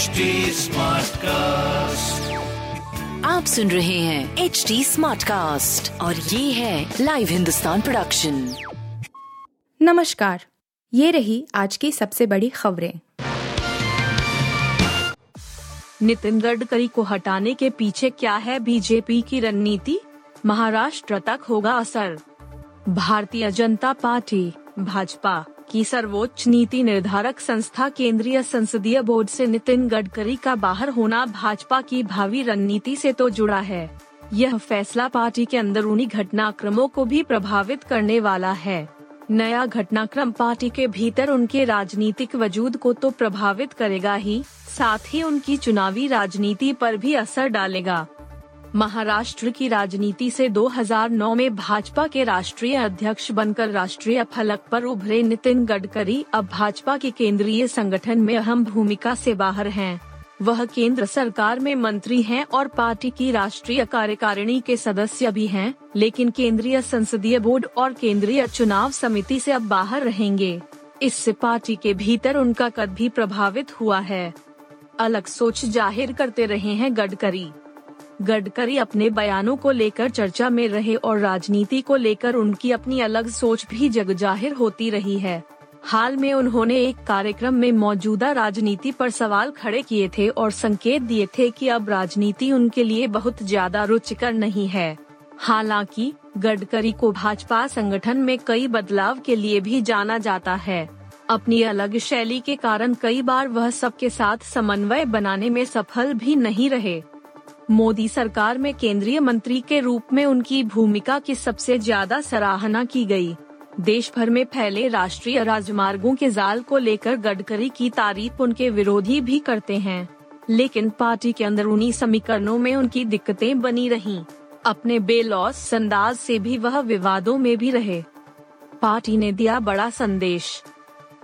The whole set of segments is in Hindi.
HD कास्ट आप सुन रहे हैं एच डी स्मार्ट कास्ट और ये है लाइव हिंदुस्तान प्रोडक्शन नमस्कार ये रही आज की सबसे बड़ी खबरें। नितिन गडकरी को हटाने के पीछे क्या है बीजेपी की रणनीति? महाराष्ट्र तक होगा असर। भारतीय जनता पार्टी भाजपा। की सर्वोच्च नीति निर्धारक संस्था केंद्रीय संसदीय बोर्ड से नितिन गडकरी का बाहर होना भाजपा की भावी रणनीति से तो जुड़ा है। यह फैसला पार्टी के अंदरूनी घटनाक्रमों को भी प्रभावित करने वाला है। नया घटनाक्रम पार्टी के भीतर उनके राजनीतिक वजूद को तो प्रभावित करेगा ही, साथ ही उनकी चुनावी राजनीति पर भी असर डालेगा। महाराष्ट्र की राजनीति से 2009 में भाजपा के राष्ट्रीय अध्यक्ष बनकर राष्ट्रीय फलक पर उभरे नितिन गडकरी अब भाजपा के केंद्रीय संगठन में अहम भूमिका से बाहर हैं। वह केंद्र सरकार में मंत्री हैं और पार्टी की राष्ट्रीय कार्यकारिणी के सदस्य भी हैं, लेकिन केंद्रीय संसदीय बोर्ड और केंद्रीय चुनाव समिति से अब बाहर रहेंगे। इससे पार्टी के भीतर उनका कद भी प्रभावित हुआ है। अलग सोच ज़ाहिर करते रहे हैं गडकरी। गडकरी अपने बयानों को लेकर चर्चा में रहे और राजनीति को लेकर उनकी अपनी अलग सोच भी जग ज़ाहिर होती रही है। हाल में उन्होंने एक कार्यक्रम में मौजूदा राजनीति पर सवाल खड़े किए थे और संकेत दिए थे कि अब राजनीति उनके लिए बहुत ज़्यादा रुचिकर नहीं है। हालाँकि, गडकरी को भाजपा संगठन में कई बदलाव के लिए भी जाना जाता है। अपनी अलग शैली के कारण कई बार वह सबके साथ समन्वय बनाने में सफल भी नहीं रहे। मोदी सरकार में केंद्रीय मंत्री के रूप में उनकी भूमिका की सबसे ज़्यादा सराहना की गई। देश भर में फैले राष्ट्रीय राजमार्गों के जाल को लेकर गडकरी की तारीफ़ उनके विरोधी भी करते हैं लेकिन पार्टी के अंदरूनी समीकरणों में उनकी दिक्कतें बनी रहीं। अपने बेलौस अंदाज से भी वह विवादों में भी रहे पार्टी ने दिया बड़ा संदेश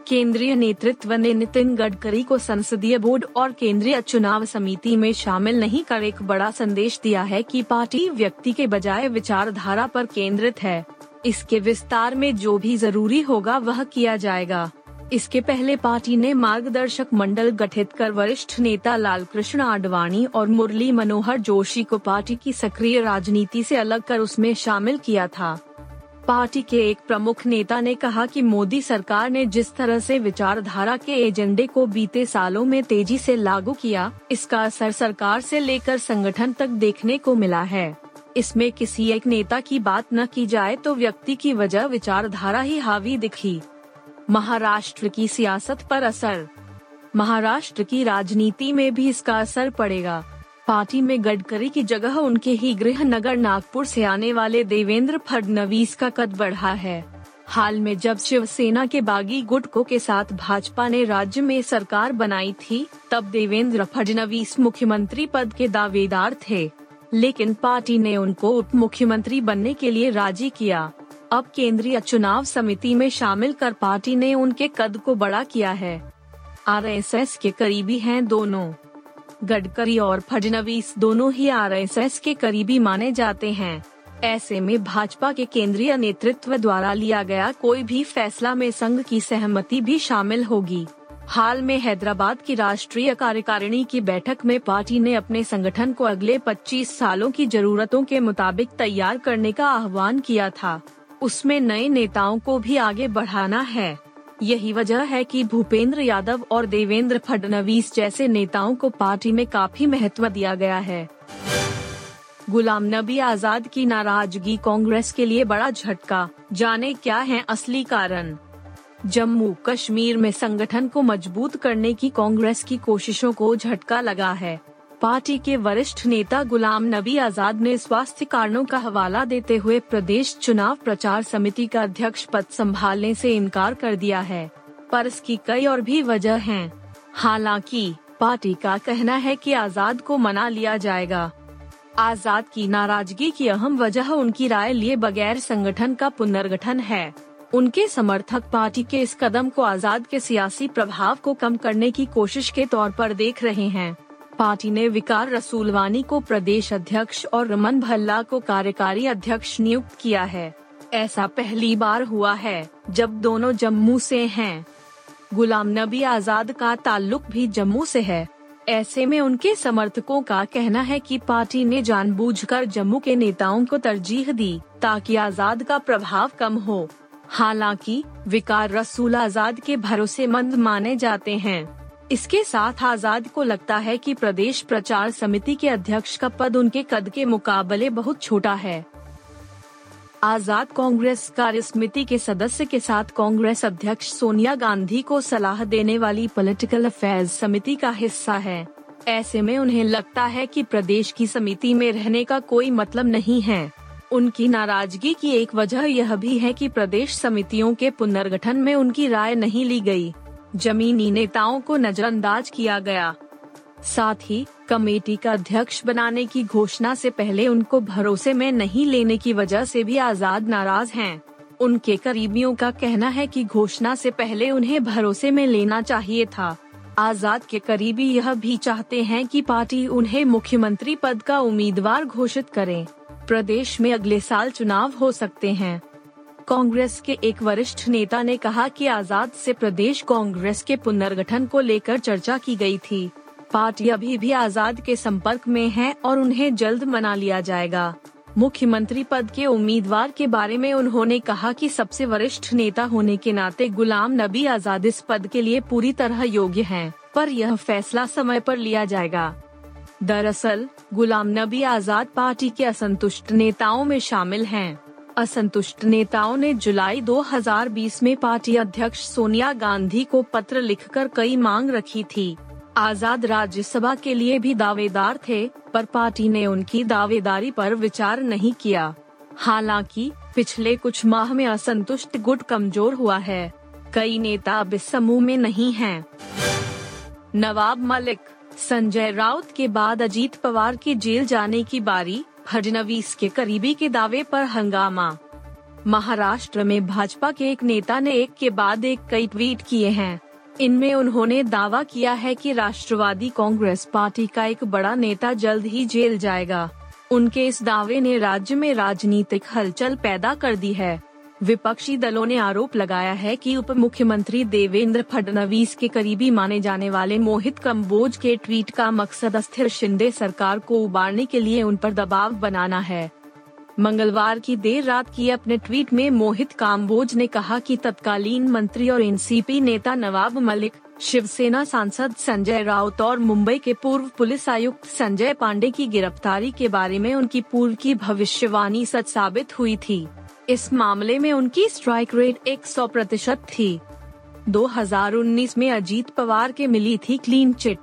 केंद्रीय नेतृत्व ने नितिन गडकरी को संसदीय बोर्ड और केंद्रीय चुनाव समिति में शामिल नहीं कर एक बड़ा संदेश दिया है कि पार्टी व्यक्ति के बजाय विचारधारा पर केंद्रित है। इसके विस्तार में जो भी ज़रूरी होगा वह किया जाएगा। इसके पहले पार्टी ने मार्गदर्शक मंडल गठित कर वरिष्ठ नेता लाल कृष्ण आडवाणी और मुरली मनोहर जोशी को पार्टी की सक्रिय राजनीति से अलग कर उसमें शामिल किया था। पार्टी के एक प्रमुख नेता ने कहा कि मोदी सरकार ने जिस तरह से विचारधारा के एजेंडे को बीते सालों में तेज़ी से लागू किया, इसका असर सरकार से लेकर संगठन तक देखने को मिला है। इसमें किसी एक नेता की बात न की जाए तो व्यक्ति की वजह विचारधारा ही हावी दिखी। महाराष्ट्र की सियासत पर असर। महाराष्ट्र की राजनीति में भी इसका असर पड़ेगा। पार्टी में गडकरी की जगह उनके ही गृह नगर नागपुर से आने वाले देवेंद्र फडणवीस का कद बढ़ा है। हाल में जब शिवसेना के बागी गुटको के साथ भाजपा ने राज्य में सरकार बनाई थी, तब देवेंद्र फडणवीस मुख्यमंत्री पद के दावेदार थे। लेकिन पार्टी ने उनको उप मुख्यमंत्री बनने के लिए राज़ी किया। अब केंद्रीय चुनाव समिति में शामिल कर पार्टी ने उनके कद को बड़ा किया है। आरएसएस के करीबी हैं दोनों। गडकरी और फडणवीस दोनों ही आरएसएस के करीबी माने जाते हैं। ऐसे में भाजपा के केंद्रीय नेतृत्व द्वारा लिया गया कोई भी फैसला में संघ की सहमति भी शामिल होगी। हाल में हैदराबाद की राष्ट्रीय कार्यकारिणी की बैठक में पार्टी ने अपने संगठन को अगले 25 सालों की जरूरतों के मुताबिक तैयार करने का आह्वान किया था। उसमें नए नेताओं को भी आगे बढ़ाना है। यही वजह है कि भूपेंद्र यादव और देवेंद्र फडणवीस जैसे नेताओं को पार्टी में काफ़ी महत्व दिया गया है। गुलाम नबी आज़ाद की नाराज़गी कांग्रेस के लिए बड़ा झटका, जाने क्या है असली कारण? जम्मू कश्मीर में संगठन को मज़बूत करने की कांग्रेस की कोशिशों को झटका लगा है। पार्टी के वरिष्ठ नेता गुलाम नबी आज़ाद ने स्वास्थ्य कारणों का हवाला देते हुए प्रदेश चुनाव प्रचार समिति का अध्यक्ष पद संभालने से इनकार कर दिया है। पर इसकी कई और भी वजह हैं। हालाँकि, पार्टी का कहना है कि आज़ाद को मना लिया जाएगा। आज़ाद की नाराज़गी की अहम वजह उनकी राय लिए बगैर संगठन का पुनर्गठन है। उनके समर्थक पार्टी के इस कदम को आज़ाद के सियासी प्रभाव को कम करने की कोशिश के तौर पर देख रहे हैं। पार्टी ने विकार रसूलवानी को प्रदेश अध्यक्ष और रमन भल्ला को कार्यकारी अध्यक्ष नियुक्त किया है। ऐसा पहली बार हुआ है, जब दोनों जम्मू से हैं। गुलाम नबी आज़ाद का ताल्लुक भी जम्मू से है। ऐसे में उनके समर्थकों का कहना है कि पार्टी ने जानबूझकर जम्मू के नेताओं को तरजीह दी, ताकि आज़ाद का प्रभाव कम हो। हालाँकि, विकार रसूल आज़ाद के भरोसेमंद माने जाते हैं। इसके साथ आज़ाद को लगता है कि प्रदेश प्रचार समिति के अध्यक्ष का पद उनके कद के मुकाबले बहुत छोटा है। आज़ाद कांग्रेस कार्य समिति के सदस्य के साथ कांग्रेस अध्यक्ष सोनिया गांधी को सलाह देने वाली पॉलिटिकल अफेयर्स समिति का हिस्सा है। ऐसे में उन्हें लगता है कि प्रदेश की समिति में रहने का कोई मतलब नहीं है। उनकी नाराज़गी की एक वजह यह भी है कि प्रदेश समितियों के पुनर्गठन में उनकी राय नहीं ली गई। जमीनी नेताओं को नजरअंदाज किया गया। साथ ही, कमेटी का अध्यक्ष बनाने की घोषणा से पहले उनको भरोसे में नहीं लेने की वजह से भी आज़ाद नाराज़ हैं। उनके करीबियों का कहना है कि घोषणा से पहले उन्हें भरोसे में लेना चाहिए था। आज़ाद के करीबी यह भी चाहते हैं कि पार्टी उन्हें मुख्यमंत्री पद का उम्मीदवार घोषित करे। प्रदेश में अगले साल चुनाव हो सकते हैं। कांग्रेस के एक वरिष्ठ नेता ने कहा कि आज़ाद से प्रदेश कांग्रेस के पुनर्गठन को लेकर चर्चा की गई थी। पार्टी अभी भी आज़ाद के संपर्क में है और उन्हें जल्द मना लिया जाएगा। मुख्यमंत्री पद के उम्मीदवार के बारे में उन्होंने कहा कि सबसे वरिष्ठ नेता होने के नाते गुलाम नबी आज़ाद इस पद के लिए पूरी तरह योग्य हैं, पर यह फैसला समय पर लिया जाएगा। दरअसल गुलाम नबी आज़ाद पार्टी के असंतुष्ट नेताओं में शामिल हैं। असंतुष्ट नेताओं ने जुलाई 2020 में पार्टी अध्यक्ष सोनिया गांधी को पत्र लिखकर कई मांग रखी थी। आज़ाद राज्यसभा के लिए भी दावेदार थे, पर पार्टी ने उनकी दावेदारी पर विचार नहीं किया। हालाँकि, पिछले कुछ माह में असंतुष्ट गुट कमज़ोर हुआ है। कई नेता अब इस समूह में नहीं हैं। नवाब मलिक, संजय राउत के बाद अजीत पवार के जेल जाने की बारी फडनवीस के करीबी के दावे पर हंगामा। महाराष्ट्र में भाजपा के एक नेता ने एक के बाद एक कई ट्वीट किए हैं। इनमें उन्होंने दावा किया है कि राष्ट्रवादी कांग्रेस पार्टी का एक बड़ा नेता जल्द ही जेल जाएगा। उनके इस दावे ने राज्य में राजनीतिक हलचल पैदा कर दी है। विपक्षी दलों ने आरोप लगाया है कि उप मुख्यमंत्री देवेंद्र फडणवीस के करीबी माने जाने वाले मोहित कम्बोज के ट्वीट का मकसद अस्थिर शिंदे सरकार को उबारने के लिए उन पर दबाव बनाना है। मंगलवार की देर रात की अपने ट्वीट में मोहित काम्बोज ने कहा कि तत्कालीन मंत्री और एनसीपी नेता नवाब मलिक, शिवसेना सांसद संजय राउत और मुंबई के पूर्व पुलिस आयुक्त संजय पांडे की गिरफ्तारी के बारे में उनकी पूर्व की भविष्यवाणी सच साबित हुई थी। इस मामले में उनकी स्ट्राइक रेट 100 प्रतिशत थी। 2019 में अजीत पवार के मिली थी क्लीन चिट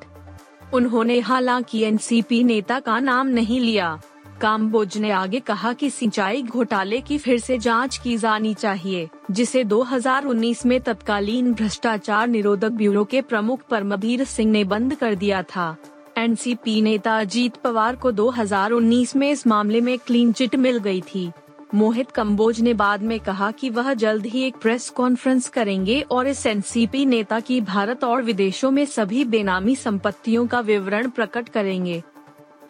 उन्होंने हालाँकि एनसीपी नेता का नाम नहीं लिया। काम्बोज ने आगे कहा कि सिंचाई घोटाले की फिर से जाँच की जानी चाहिए, जिसे 2019 में तत्कालीन भ्रष्टाचार निरोधक ब्यूरो के प्रमुख परमवीर सिंह ने बंद कर दिया था। एनसीपी नेता अजीत पवार को 2019 में इस मामले में क्लीन चिट मिल गई थी। मोहित कम्बोज ने बाद में कहा कि वह जल्द ही एक प्रेस कॉन्फ्रेंस करेंगे और इस एनसीपी नेता की भारत और विदेशों में सभी बेनामी संपत्तियों का विवरण प्रकट करेंगे।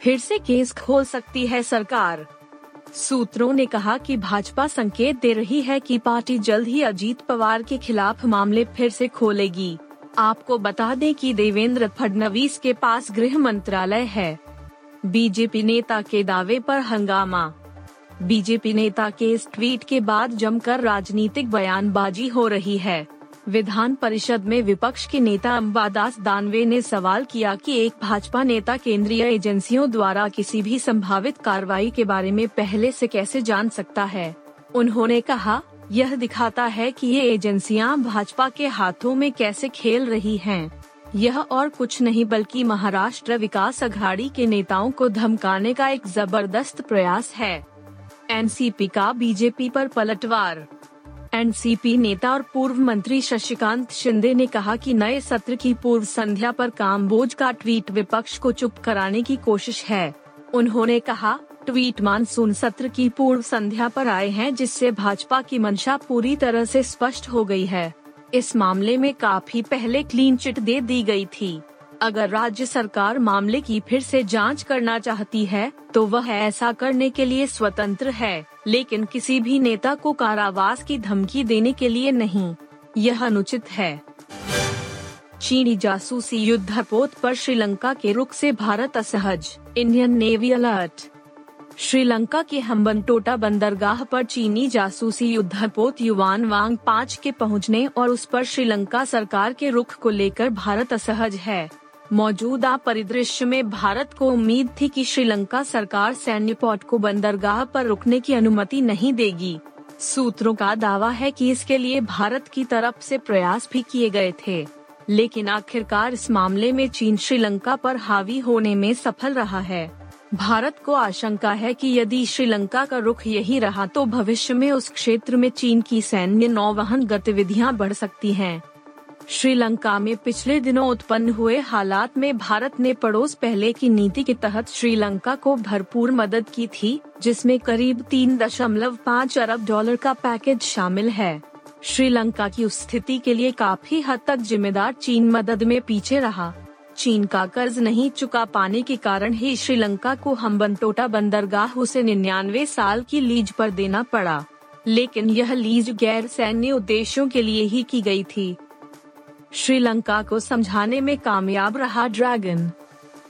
फिर से केस खोल सकती है सरकार। सूत्रों ने कहा कि भाजपा संकेत दे रही है कि पार्टी जल्द ही अजीत पवार के खिलाफ मामले फिर से खोलेगी। आपको बता दें कि देवेंद्र फडणवीस के पास गृह मंत्रालय है। बीजेपी नेता के दावे पर हंगामा। बीजेपी नेता के इस ट्वीट के बाद जमकर राजनीतिक बयानबाजी हो रही है। विधान परिषद में विपक्ष के नेता अम्बादास दानवे ने सवाल किया कि एक भाजपा नेता केंद्रीय एजेंसियों द्वारा किसी भी संभावित कार्रवाई के बारे में पहले से कैसे जान सकता है? उन्होंने कहा, यह दिखाता है कि ये एजेंसियाँ भाजपा के हाथों में कैसे खेल रही हैं। यह और कुछ नहीं बल्कि महाराष्ट्र विकास अघाड़ी के नेताओं को धमकाने का एक ज़बरदस्त प्रयास है। एनसीपी का बीजेपी पर पलटवार। एनसीपी नेता और पूर्व मंत्री शशिकांत शिंदे ने कहा कि नए सत्र की पूर्व संध्या पर कामबोज का ट्वीट विपक्ष को चुप कराने की कोशिश है। उन्होंने कहा, ट्वीट मानसून सत्र की पूर्व संध्या पर आए हैं जिससे भाजपा की मंशा पूरी तरह से स्पष्ट हो गई है। इस मामले में काफ़ी पहले क्लीन चिट दे दी गई थी। अगर राज्य सरकार मामले की फिर से जाँच करना चाहती है तो वह ऐसा करने के लिए स्वतंत्र है, लेकिन किसी भी नेता को कारावास की धमकी देने के लिए नहीं, यह अनुचित है। चीनी जासूसी युद्धपोत पर श्रीलंका के रुख से भारत असहज, इंडियन नेवी अलर्ट। श्रीलंका के हम्बनटोटा बंदरगाह पर चीनी जासूसी युद्धपोत युवान वांग पाँच के पहुँचने और उस पर श्रीलंका सरकार के रुख को लेकर भारत असहज है। मौजूदा परिदृश्य में भारत को उम्मीद थी कि श्रीलंका सरकार सैन्य पोर्ट को बंदरगाह पर रुकने की अनुमति नहीं देगी। सूत्रों का दावा है कि इसके लिए भारत की तरफ़ से प्रयास भी किए गए थे। लेकिन आखिरकार इस मामले में चीन श्रीलंका पर हावी होने में सफल रहा है। भारत को आशंका है कि यदि श्रीलंका का रुख यही रहा तो भविष्य में उस क्षेत्र में चीन की सैन्य नौवहन गतिविधियाँ बढ़ सकती हैं। श्रीलंका में पिछले दिनों उत्पन्न हुए हालात में भारत ने पड़ोस पहले की नीति के तहत श्रीलंका को भरपूर मदद की थी, जिसमें करीब तीन दशमलव पाँच अरब डॉलर का पैकेज शामिल है। श्रीलंका की उस स्थिति के लिए काफ़ी हद तक जिम्मेदार चीन मदद में पीछे रहा। चीन का कर्ज नहीं चुका पाने के कारण ही श्रीलंका को हम्बनटोटा बंदरगाह उसे निन्यानवे साल की लीज पर देना पड़ा। लेकिन यह लीज गैर सैन्य उद्देश्यों के लिए ही की गई थी। श्रीलंका को समझाने में कामयाब रहा ड्रैगन।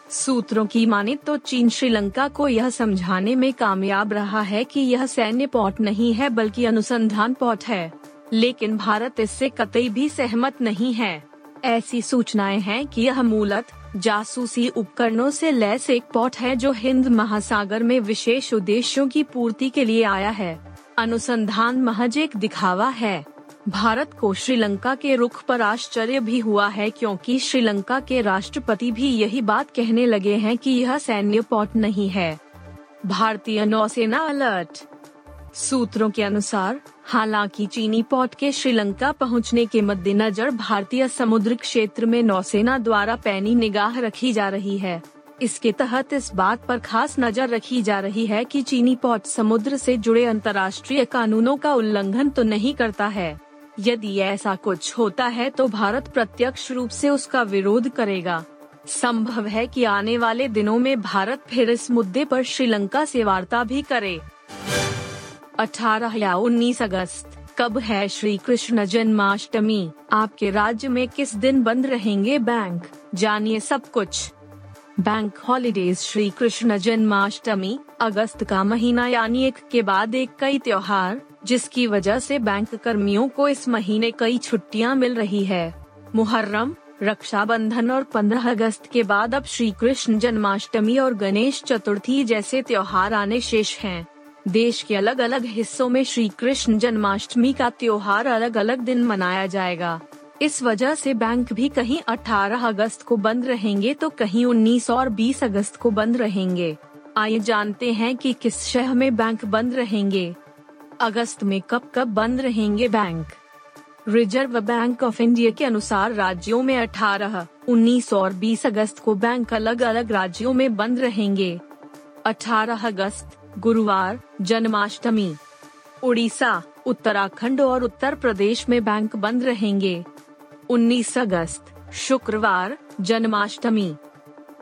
सूत्रों की माने तो चीन श्रीलंका को यह समझाने में कामयाब रहा है कि यह सैन्य पोर्ट नहीं है, बल्कि अनुसंधान पोर्ट है। लेकिन भारत इससे कतई भी सहमत नहीं है। ऐसी सूचनाएँ हैं कि यह मूलत जासूसी उपकरणों से लैस एक पॉट है जो हिंद महासागर में विशेष उद्देश्यों की पूर्ति के लिए आया है। अनुसंधान महज एक दिखावा है। भारत को श्रीलंका के रुख पर आश्चर्य भी हुआ है क्योंकि श्रीलंका के राष्ट्रपति भी यही बात कहने लगे हैं कि यह सैन्य पॉट नहीं है। भारतीय नौसेना अलर्ट। सूत्रों के अनुसार, हालाँकि चीनी पोर्ट के श्रीलंका पहुँचने के मद्देनजर भारतीय समुद्र क्षेत्र में नौसेना द्वारा पैनी निगाह रखी जा रही है। इसके तहत इस बात पर खास नज़र रखी जा रही है कि चीनी पोर्ट समुद्र से जुड़े अंतर्राष्ट्रीय कानूनों का उल्लंघन तो नहीं करता है। यदि ऐसा कुछ होता है तो भारत प्रत्यक्ष रूप से उसका विरोध करेगा। संभव है कि आने वाले दिनों में भारत फिर इस मुद्दे पर श्रीलंका से वार्ता भी करे। 18 या 19 अगस्त, कब है श्री कृष्ण जन्माष्टमी? आपके राज्य में किस दिन बंद रहेंगे बैंक? जानिए सब कुछ। बैंक हॉलीडेज श्री कृष्ण जन्माष्टमी, अगस्त का महीना यानी एक के बाद एक कई त्योहार। जिसकी वजह से बैंक कर्मियों को इस महीने कई छुट्टियाँ मिल रही है। मुहर्रम, रक्षाबंधन और 15 अगस्त के बाद अब श्री कृष्ण जन्माष्टमी और गणेश चतुर्थी जैसे त्योहार आने शेष हैं। देश के अलग अलग हिस्सों में श्री कृष्ण जन्माष्टमी का त्योहार अलग अलग दिन मनाया जाएगा। इस वजह से बैंक भी कहीं 18 अगस्त को बंद रहेंगे तो कहीं 19 और 20 अगस्त को बंद रहेंगे। आइए जानते हैं कि किस शहर में बैंक बंद रहेंगे। अगस्त में कब कब बंद रहेंगे bank? Reserve bank of India के अनुसार राज्यों में 18, 19 और 20 अगस्त को बैंक अलग अलग राज्यों में बंद रहेंगे। 18 अगस्त गुरुवार जन्माष्टमी। उड़ीसा उत्तराखंड और उत्तर प्रदेश में बैंक बंद रहेंगे। 19 अगस्त शुक्रवार जन्माष्टमी।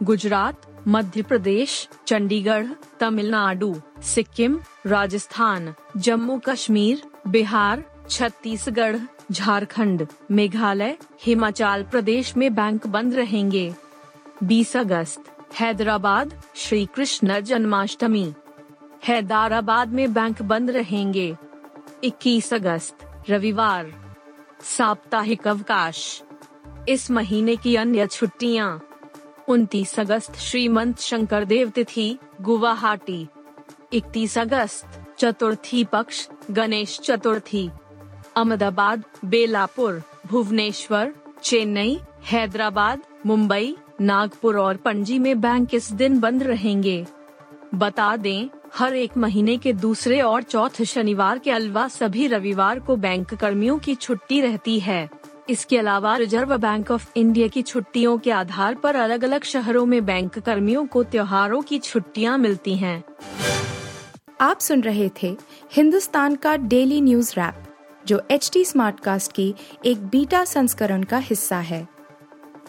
गुजरात मध्य प्रदेश चंडीगढ़ तमिलनाडु सिक्किम राजस्थान जम्मू कश्मीर बिहार छत्तीसगढ़ झारखंड, मेघालय हिमाचल प्रदेश में बैंक बंद रहेंगे। 20 अगस्त हैदराबाद श्री कृष्ण जन्माष्टमी। हैदराबाद में बैंक बंद रहेंगे। 21 अगस्त रविवार। साप्ताहिक अवकाश। इस महीने की अन्य छुट्टियाँ। 29 अगस्त श्रीमंत शंकर देव तिथि, गुवाहाटी। 31 अगस्त चतुर्थी पक्ष, गणेश चतुर्थी। अहमदाबाद, बेलापुर, भुवनेश्वर, चेन्नई, हैदराबाद, मुंबई, नागपुर और पणजी में बैंक इस दिन बंद रहेंगे। बता दें, हर एक महीने के दूसरे और चौथे शनिवार के अलावा सभी रविवार को बैंक कर्मियों की छुट्टी रहती है। इसके अलावा, रिज़र्व बैंक ऑफ़ इंडिया की छुट्टियों के आधार पर अलग अलग शहरों में बैंक कर्मियों को त्योहारों की छुट्टियाँ मिलती हैं। आप सुन रहे थे हिंदुस्तान का डेली न्यूज़ रैप, जो एच टी स्मार्ट कास्ट की एक बीटा संस्करण का हिस्सा है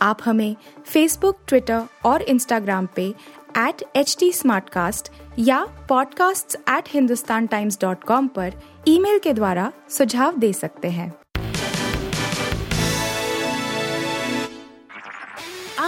आप हमें फेसबुक ट्विटर और इंस्टाग्राम पे एट एच टी या podcasts@hindustantimes.com पर ईमेल के द्वारा सुझाव दे सकते हैं